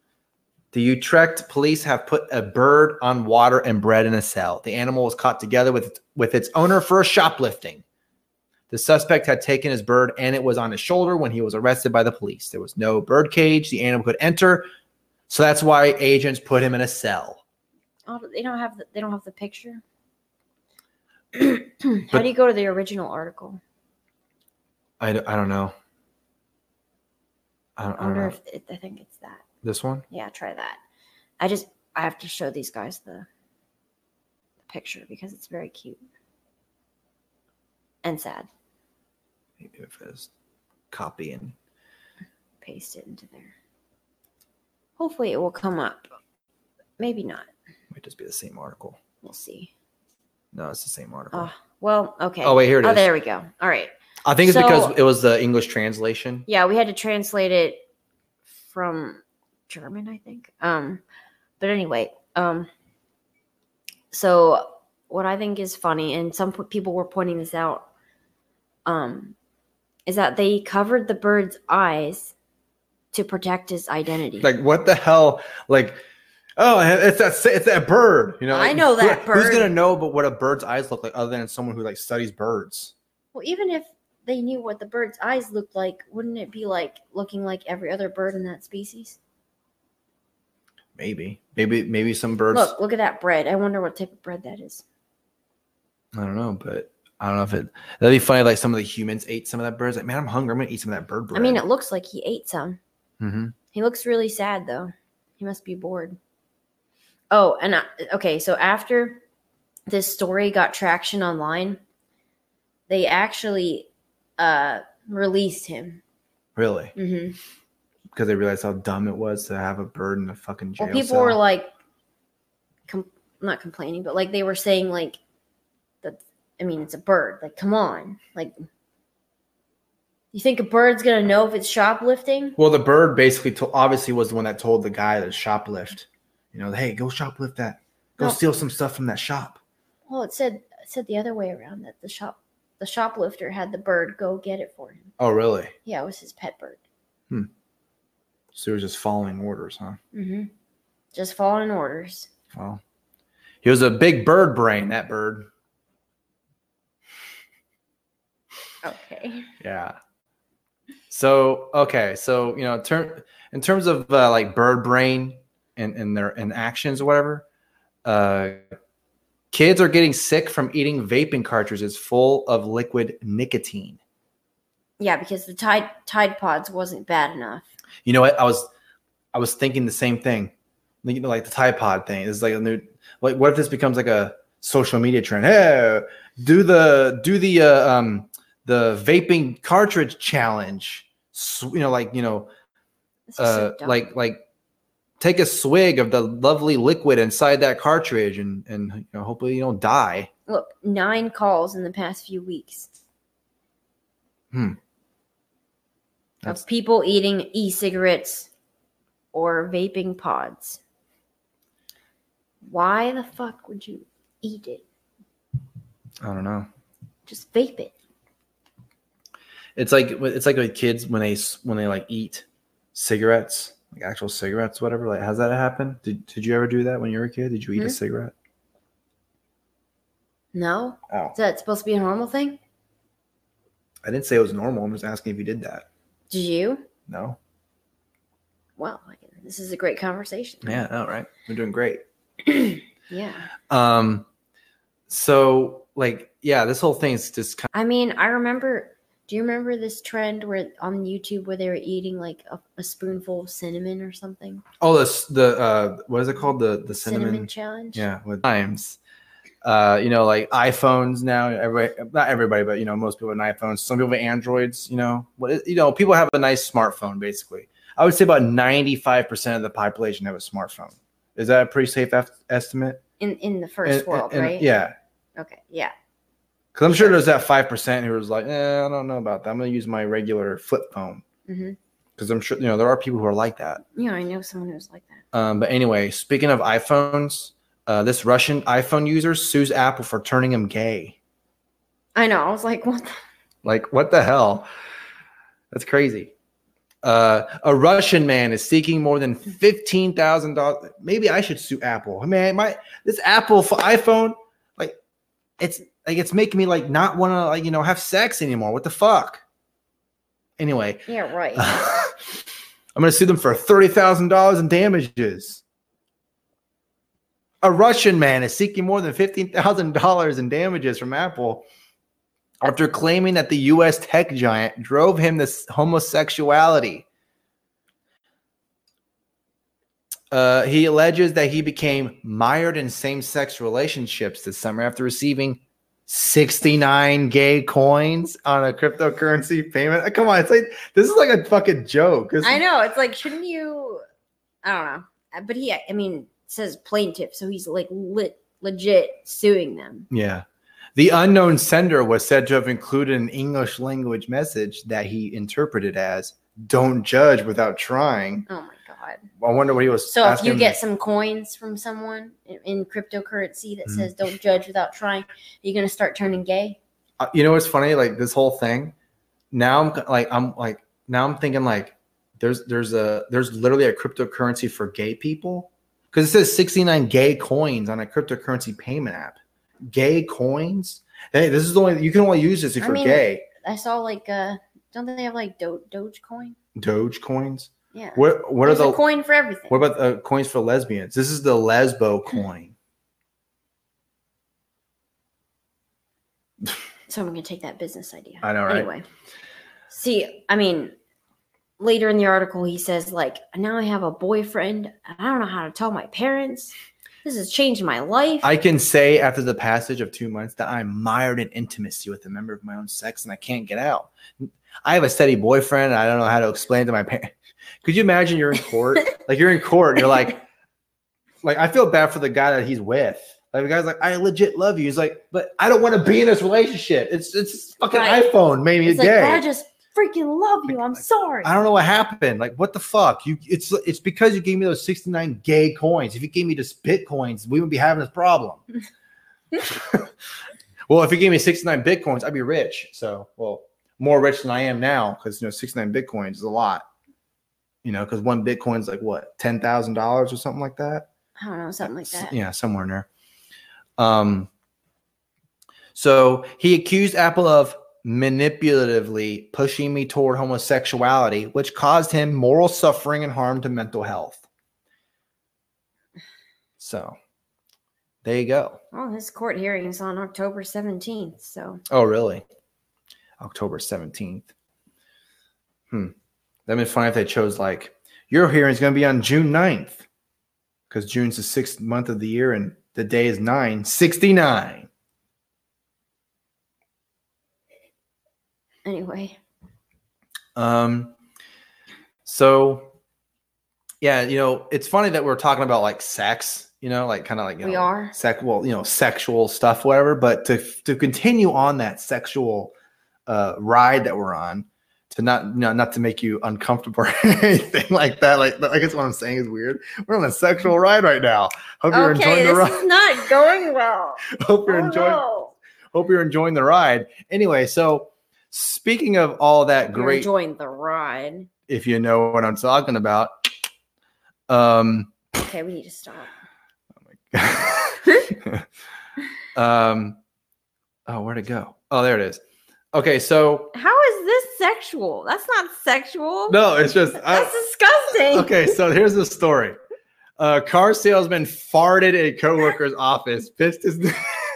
The Utrecht police have put a bird on water and bread in a cell. The animal was caught together with with its owner for shoplifting. The suspect had taken his bird and it was on his shoulder when he was arrested by the police. There was no bird cage. The animal could enter, so that's why agents put him in a cell. Oh, they don't have the, they don't have the picture. How do you go to the original article? I, I don't know. I don't, I I don't wonder know. if it, I think it's that. This one? Yeah, try that. I just I have to show these guys the, the picture because it's very cute and sad. Maybe if I just copy and Paste it into there. Hopefully, it will come up. Maybe not. might just be the same article. We'll see. No, it's the same article. Oh well, okay. Oh, wait, here it Oh, is. there we go. All right. I think it's so- because it was the English translation. Yeah, we had to translate it from German, I think. Um, but anyway, um, so what I think is funny, and some people were pointing this out, um, is that they covered the bird's eyes to protect his identity. Like what the hell? Like oh, it's that it's that bird. You know, I like, know who- that Who's gonna know? But what a bird's eyes look like, other than someone who like studies birds? well, even if they knew what the bird's eyes looked like, wouldn't it be like looking like every other bird in that species? Maybe, maybe, maybe some birds. Look, look at that bread. I wonder what type of bread that is. I don't know, but I don't know if it. That'd be funny. Like some of the humans ate some of that birds. Like, man, I'm hungry. I'm gonna eat some of that bird bread. I mean, it looks like he ate some. hmm He looks really sad though. He must be bored. Oh, and I, okay, so after this story got traction online, they actually uh released him. really, hmm because they realized how dumb it was to have a bird in a fucking jail Well, people cell. were like, com- not complaining, but like they were saying like. I mean, it's a bird. Like, come on, like. You think a bird's gonna know if it's shoplifting? Well, the bird basically to- obviously was the one that told the guy to shoplift. You know, hey, go shoplift that. Go No. steal some stuff from that shop. Well, it said it said the other way around that the shop the shoplifter had the bird go get it for him. Oh, really? Yeah, it was his pet bird. Hmm. So he was just following orders, huh? Mm-hmm. Just following orders. Well, he was a big bird brain. That bird. Okay. Yeah. So okay, so you know, turn in terms of uh, like bird brain and and their and actions or whatever, uh, kids are getting sick from eating vaping cartridges full of liquid nicotine. Yeah, because the Tide Tide Pods wasn't bad enough. You know what? I was I was thinking the same thing. Like, You know, like the Tide Pod thing. is like a new. Like, what if this becomes like a social media trend? Hey, do the do the uh, um the vaping cartridge challenge. You know, like you know, is so uh, like like take a swig of the lovely liquid inside that cartridge, and and you know, hopefully you don't die. look, nine calls in the past few weeks Hmm. That's- of people eating e-cigarettes or vaping pods. Why the fuck would you eat it? I don't know. Just vape it. It's like it's like with kids when they when they like eat cigarettes, like actual cigarettes, whatever. Like, has that happened? Did Did you ever do that when you were a kid? Did you eat Hmm? a cigarette? No? Oh, Is that supposed to be a normal thing? I didn't say it was normal. I'm just asking if you did that. Did you? No. Well, this is a great conversation. Yeah. All right. We're doing great. Yeah. Um. So like, yeah, this whole thing is just kind. I mean, I remember. Do you remember this trend where on YouTube where they were eating like a, a spoonful of cinnamon or something? oh, this the uh, what is it called? The the Cinnamon, cinnamon. challenge. Yeah, with times. Uh, you know, like iPhones now. Everybody, not everybody, but you know, most people have iPhones. Some people have Androids. You know, what is- you know, people have a nice smartphone. Basically, I would say about ninety-five percent of the population have a smartphone. Is that a pretty safe ef- estimate? In in the first And- world, and- right? Yeah, Okay. Yeah. Because I'm sure there's that five percent who was like, eh, I don't know about that. I'm gonna use my regular flip phone hmm because I'm sure you know there are people who are like that. Yeah, I know someone who's like that. Um, but anyway, speaking of iPhones, uh, this Russian iPhone user sues Apple for turning him gay. I know. I was like, what? The? Like, what the hell? That's crazy. Uh, a Russian man is seeking more than fifteen thousand dollars. Maybe I should sue Apple. Man, my this Apple for iPhone, like, it's like it's making me like not want to like you know have sex anymore. What the fuck? Anyway, Yeah, right. I'm going to sue them for thirty thousand dollars in damages. A Russian man is seeking more than fifteen thousand dollars in damages from Apple after claiming that the U.S. tech giant drove him to homosexuality. Uh, he alleges that he became mired in same-sex relationships this summer after receiving 69 gay coins on a cryptocurrency payment. Uh, Come on, it's like this is like a fucking joke. This- I know. It's like, shouldn't you? I don't know. Uh, But he, I mean, says plaintiff, so he's like lit, legit suing them. Yeah. The unknown sender was said to have included an English language message that he interpreted as don't judge without trying. Oh my god. I wonder what he was So if you get some coins from someone in, in cryptocurrency that Mhm. says "Don't judge without trying," you're gonna start turning gay. Uh, you know what's funny? Like this whole thing. Now I'm like I'm like now I'm thinking like there's there's a there's literally a cryptocurrency for gay people because it says 69 gay coins on a cryptocurrency payment app. Gay coins. Hey, this is the only you can only use this if I you're mean- gay. I saw like, uh don't they have like Do- Dogecoin? Doge coins. Yeah. What what are the coin for everything. What about uh, coins for lesbians? This is the lesbo coin. So I'm gonna take that business idea. I know, right? Anyway, see, I mean, later in the article, he says like, now I have a boyfriend, and I don't know how to tell my parents. This has changed my life. I can say after the passage of two months that I'm mired in intimacy with a member of my own sex and I can't get out. I have a steady boyfriend. And I don't know how to explain to my parents. Could you imagine you're in court? like you're in court and you're like, like I feel bad for the guy that he's with. Like the guy's like, I legit love you. He's like, but I don't want to be in this relationship. It's it's fucking Right. iPhone made me it's like, gay. but I just freaking love you. I'm sorry. I don't know what happened. Like, what the fuck? You it's it's because you gave me those 69 gay coins. If you gave me just bitcoins, we would be having this problem. well, if you gave me 69 bitcoins, I'd be rich. So, well, more rich than I am now because you know 69 bitcoins is a lot. You know, because one bitcoin is like what ten thousand dollars or something like that. I don't know, something like that. Yeah, somewhere in there. Um, so he accused Apple of manipulatively pushing me toward homosexuality, which caused him moral suffering and harm to mental health. So there you go. Well, his court hearing is on October 17th. So Oh, really? October 17th. Hmm. That'd be funny if they chose like Your hearing is going to be on June 9th because June's the sixth month of the year and the day is 969. Anyway, Um, so yeah, you know, it's funny that we're talking about like sex, you know, like kind of like you We know, are. sec, well, you know, sexual stuff, whatever. But to to continue on that sexual uh, ride that we're on, to not not not to make you uncomfortable or anything like that. Like I guess what I'm saying is weird. We're on a sexual ride right now. Hope you're okay, enjoying the this ride. is not going well. Hope you're Oh, enjoying. no. Hope you're enjoying the ride. Anyway, so speaking of all that You're great enjoying the ride. if you know what I'm talking about. Um, Okay, we need to stop. Oh my god. um, oh, where'd it go? Oh, there it is. Okay, so How is this sexual? That's not sexual. no, it's just I- That's disgusting. okay. So here's the story. A car salesman farted in a coworker's office, pissed his pissed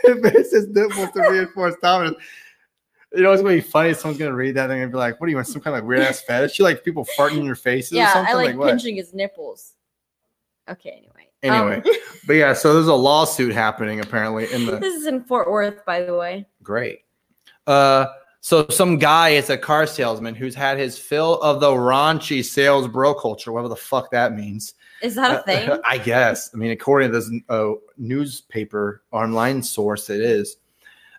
his nipples to reinforce dominance. You know, it's gonna be funny. Someone's gonna read that and be like, "What do you want? Some kind of weird ass fetish? You like people farting in your faces or Yeah, something? I like, what?" pinching his nipples. Okay, anyway. Anyway, Um, but yeah, so there's a lawsuit happening apparently in the this is in Fort Worth, by the way. Great. Uh, so some guy is a car salesman who's had his fill of the raunchy sales bro culture, whatever the fuck that means. Is that a thing? I guess. I mean, according to this uh, newspaper online source, it is.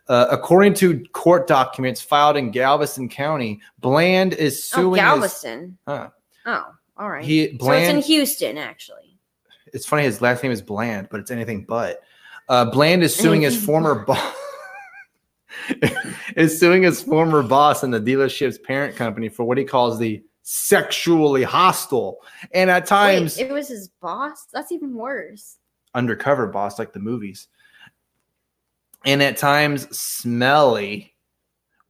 Uh, according to court documents filed in Galveston County, Bland is oh, suing. his- Galveston. Huh. Oh, all right. He so it's in Houston, actually. it's funny. His last name is Bland, but it's anything but. Uh, Bland is suing his former boss. is suing his former boss and the dealership's parent company for what he calls the sexually hostile and at times Wait, it was his boss. That's even worse. undercover boss, like the movies, and at times smelly.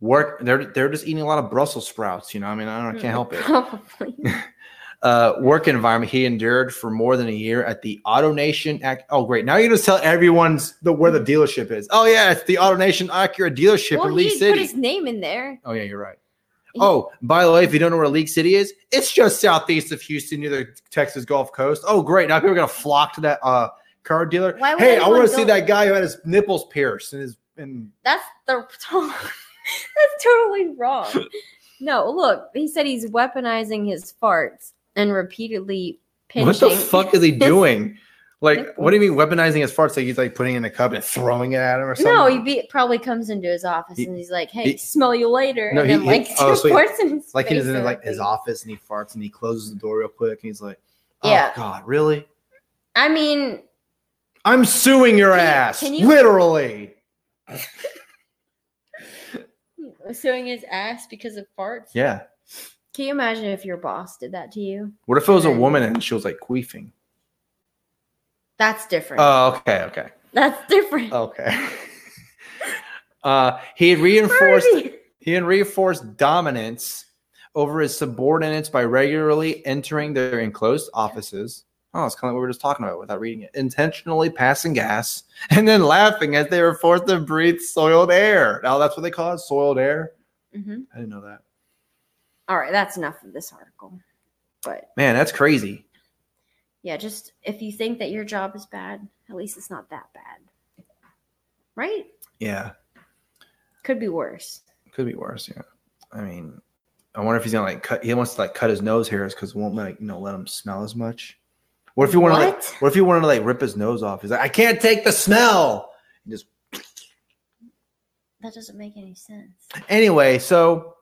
Work. They're they're just eating a lot of Brussels sprouts. You know. I mean, I, don't, I can't hmm. help it. Uh, work environment he endured for more than a year at the AutoNation. Ac- oh, great! Now you just tell everyone's the where the dealership is. Oh yeah, it's the AutoNation Acura dealership well, in League he put City. his name in there. oh yeah, you're right. He- Oh, by the way, if you don't know where League City is, it's just southeast of Houston, near the Texas Gulf Coast. Oh, great! Now people are gonna flock to that uh, car dealer. Hey, I want to see that guy who had his nipples pierced and his and That's the that's totally wrong. No, look, he said he's weaponizing his farts and repeatedly pinching. what the fuck is he doing? Like, what do you mean weaponizing his farts? Like he's like putting in a cup and throwing it at him or something? No, he be, probably comes into his office He- and he's like, "Hey, he- smell you later." No, and he- then he- like oh, so he- farts in his like he's in like his office and he farts and he closes the door real quick and he's like, "Oh Yeah. God, really? I mean, I'm suing your Can you- ass, can you- literally." suing his ass because of farts. Yeah. Can you imagine if your boss did that to you? What if it was a woman and she was like queefing? That's different. Oh, okay, okay, That's different. okay. uh, he reinforced he had reinforced dominance over his subordinates by regularly entering their enclosed offices. Oh, it's kind of what we were just talking about without reading it. Intentionally passing gas and then laughing as they were forced to breathe soiled air. Now that's what they call it, soiled air. Mhm. I didn't know that. All right, that's enough of this article. But Man, that's crazy. yeah, just if you think that your job is bad, at least it's not that bad. Right? Yeah, Could be worse. could be worse. Yeah, I mean, I wonder if he's gonna like cut. He wants to like cut his nose hairs because it won't like you know let him smell as much. What if he wanted? Like, What? if he wanted to like rip his nose off? He's like, I can't take the smell. And just That doesn't make any sense. anyway. So,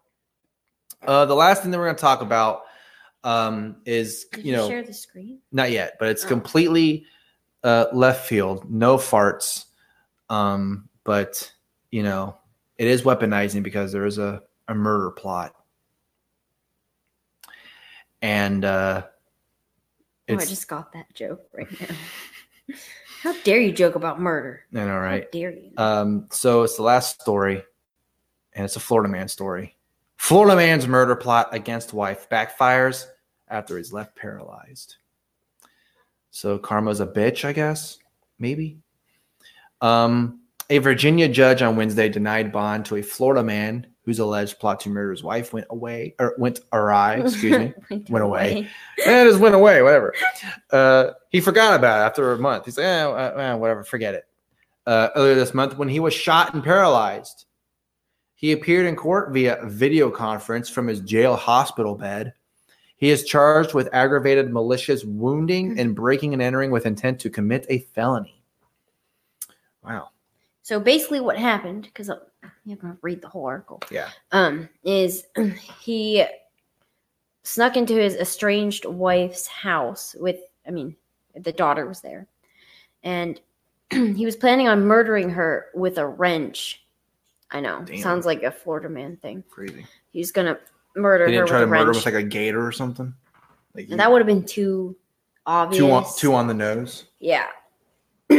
uh, the last thing that we're gonna talk about um, is Did you know share the screen? not yet, but it's Oh. completely uh, left field. No farts. Um, but you know, it is weaponizing because there is a, a murder plot. And uh Oh, I just got that joke right now. How dare you joke about murder? I know, How right? dare you? Um, so it's the last story, and it's a Florida man story. Florida man's murder plot against wife backfires after he's left paralyzed. So karma's a bitch, I guess. Maybe. Um, a Virginia judge on Wednesday denied bond to a Florida man whose alleged plot to murder his wife went away or went awry. Excuse me, Went went away. and it just went away. Whatever. Uh, he forgot about it after a month. He's like, eh, eh, whatever, forget it. Uh, earlier this month, when he was shot and paralyzed, he appeared in court via video conference from his jail hospital bed. He is charged with aggravated malicious wounding and breaking and entering with intent to commit a felony. Wow. So basically, what happened? Because you're gonna read the whole article. Yeah. Um, is he snuck into his estranged wife's house with? I mean, the daughter was there, and he was planning on murdering her with a wrench. I know. Damn. Sounds like a Florida man thing. Crazy. He's gonna murder He her didn't try with to murder him wrench. with like a gator or something. Like and that would have been too obvious. two on two on the nose. Yeah.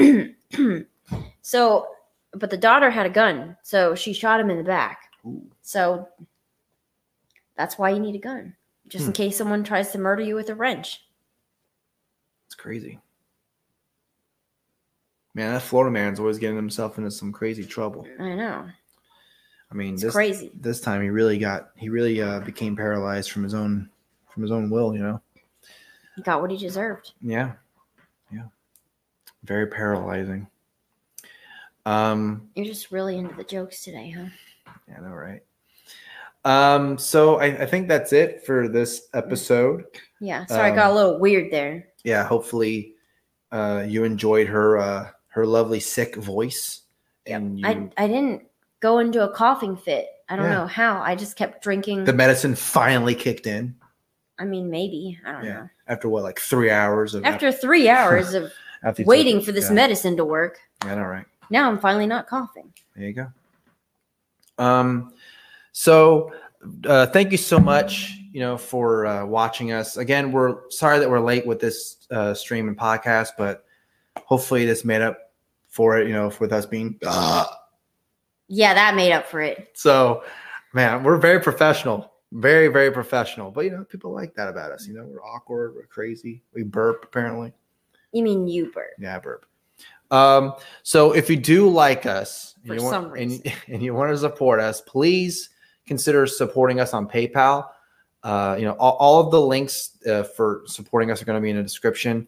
so, but the daughter had a gun, so she shot him in the back. Ooh. So that's why you need a gun, just Hmm. in case someone tries to murder you with a wrench. It's crazy. Man, that Florida man's always getting himself into some crazy trouble. I know. I mean, It's this crazy. this time he really got he really uh, became paralyzed from his own from his own will. You know. He got what he deserved. Yeah. Yeah. Very paralyzing. Um. You're just really into the jokes today, huh? Yeah. I know, right? Um. So I, I think that's it for this episode. Yeah. Sorry, I Um, got a little weird there. Yeah. Hopefully, uh, you enjoyed her uh, her lovely sick voice. And you, I I didn't go into a coughing fit. I don't Yeah. know how. I just kept drinking. the medicine finally kicked in. I mean, maybe I don't Yeah. know. after what like three hours of After three hours of after you took waiting for this yeah. medicine to work, Yeah, all right. now I'm finally not coughing. There you go. Um, so uh, thank you so much, you know, for uh, watching us. Again, we're sorry that we're late with this uh, stream and podcast, but hopefully this made up for it. You know, with us being Yeah, that made up for it. so, man, we're very professional, very very professional. But you know, people like that about us. You know, we're awkward, we're crazy, we burp apparently. You mean you burp? Yeah, I burp. Um, so if you do like us and For you want, some and, reason. and you want to support us, please consider supporting us on PayPal. Uh, you know, all, all of the links uh, for supporting us are going to be in the description.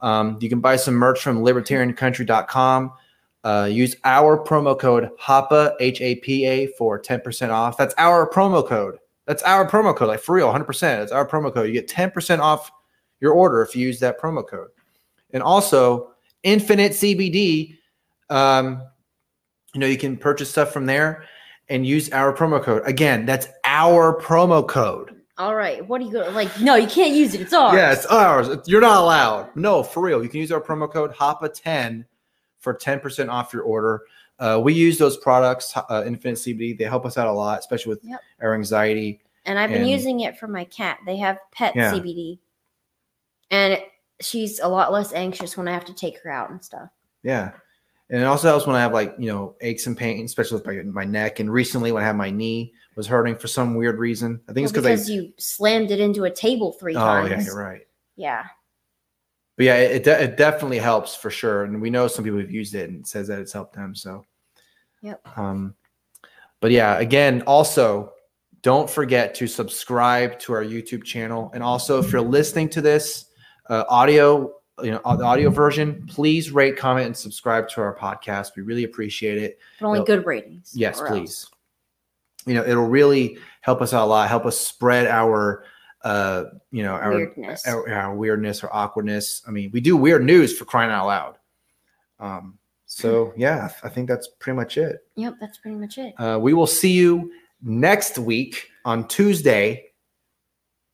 Um, you can buy some merch from libertariancountry.com. Uh, use our promo code HAPA, H A P A, for 10% off. That's our promo code. That's our promo code, like for real, 100%. It's our promo code. You get 10% off your order if you use that promo code. And also, Infinite CBD, um, you know, you can purchase stuff from there and use our promo code. Again, that's our promo code. All right. What are you going to like? No, you can't use it. It's ours. Yeah, it's ours. You're not allowed. No, for real. You can use our promo code HAPA10 for 10% off your order. Uh, we use those products, uh, Infinite CBD. They help us out a lot, especially with Yep. our anxiety. and I've been and- using it for my cat. They have pet Yeah. CBD, and it, she's a lot less anxious when I have to take her out and stuff. Yeah. And it also helps when I have like, you know, aches and pain, especially with my, my neck. And recently when I had my knee was hurting for some weird reason. I think Well, it's because because you slammed it into a table three I, oh times. yeah, you're right. Yeah. But yeah, it, de- it definitely helps for sure. And we know some people have used it and it says that it's helped them. So, Yep. um, but yeah, again, also don't forget to subscribe to our YouTube channel. And also, if you're listening to this uh, audio, you know, the audio version, please rate, comment, and subscribe to our podcast. We really appreciate it. But only No. good ratings. Yes, or else. please. You know, it'll really help us out a lot. Help us spread our, uh, you know, our Weirdness. our, our weirdness or awkwardness. I mean, we do weird news for crying out loud. Um, so yeah, I think that's pretty much it. Yep, that's pretty much it. Uh, we will see you next week on Tuesday.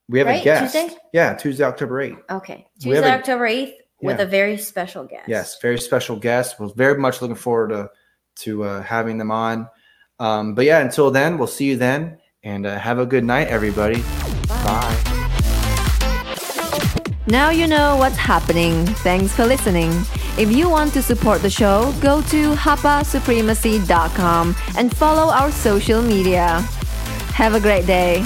We have a guest. Tuesday? Yeah, Tuesday, October 8th. Okay. Tuesday, October 8th with Yeah. a very special guest. Yes, very special guest. We're very much looking forward to to uh, having them on. Um, but yeah, until then, we'll see you then, and uh, have a good night, everybody. Bye. Now you know what's happening. Thanks for listening. If you want to support the show, go to hapasupremacy.com and follow our social media. Have a great day.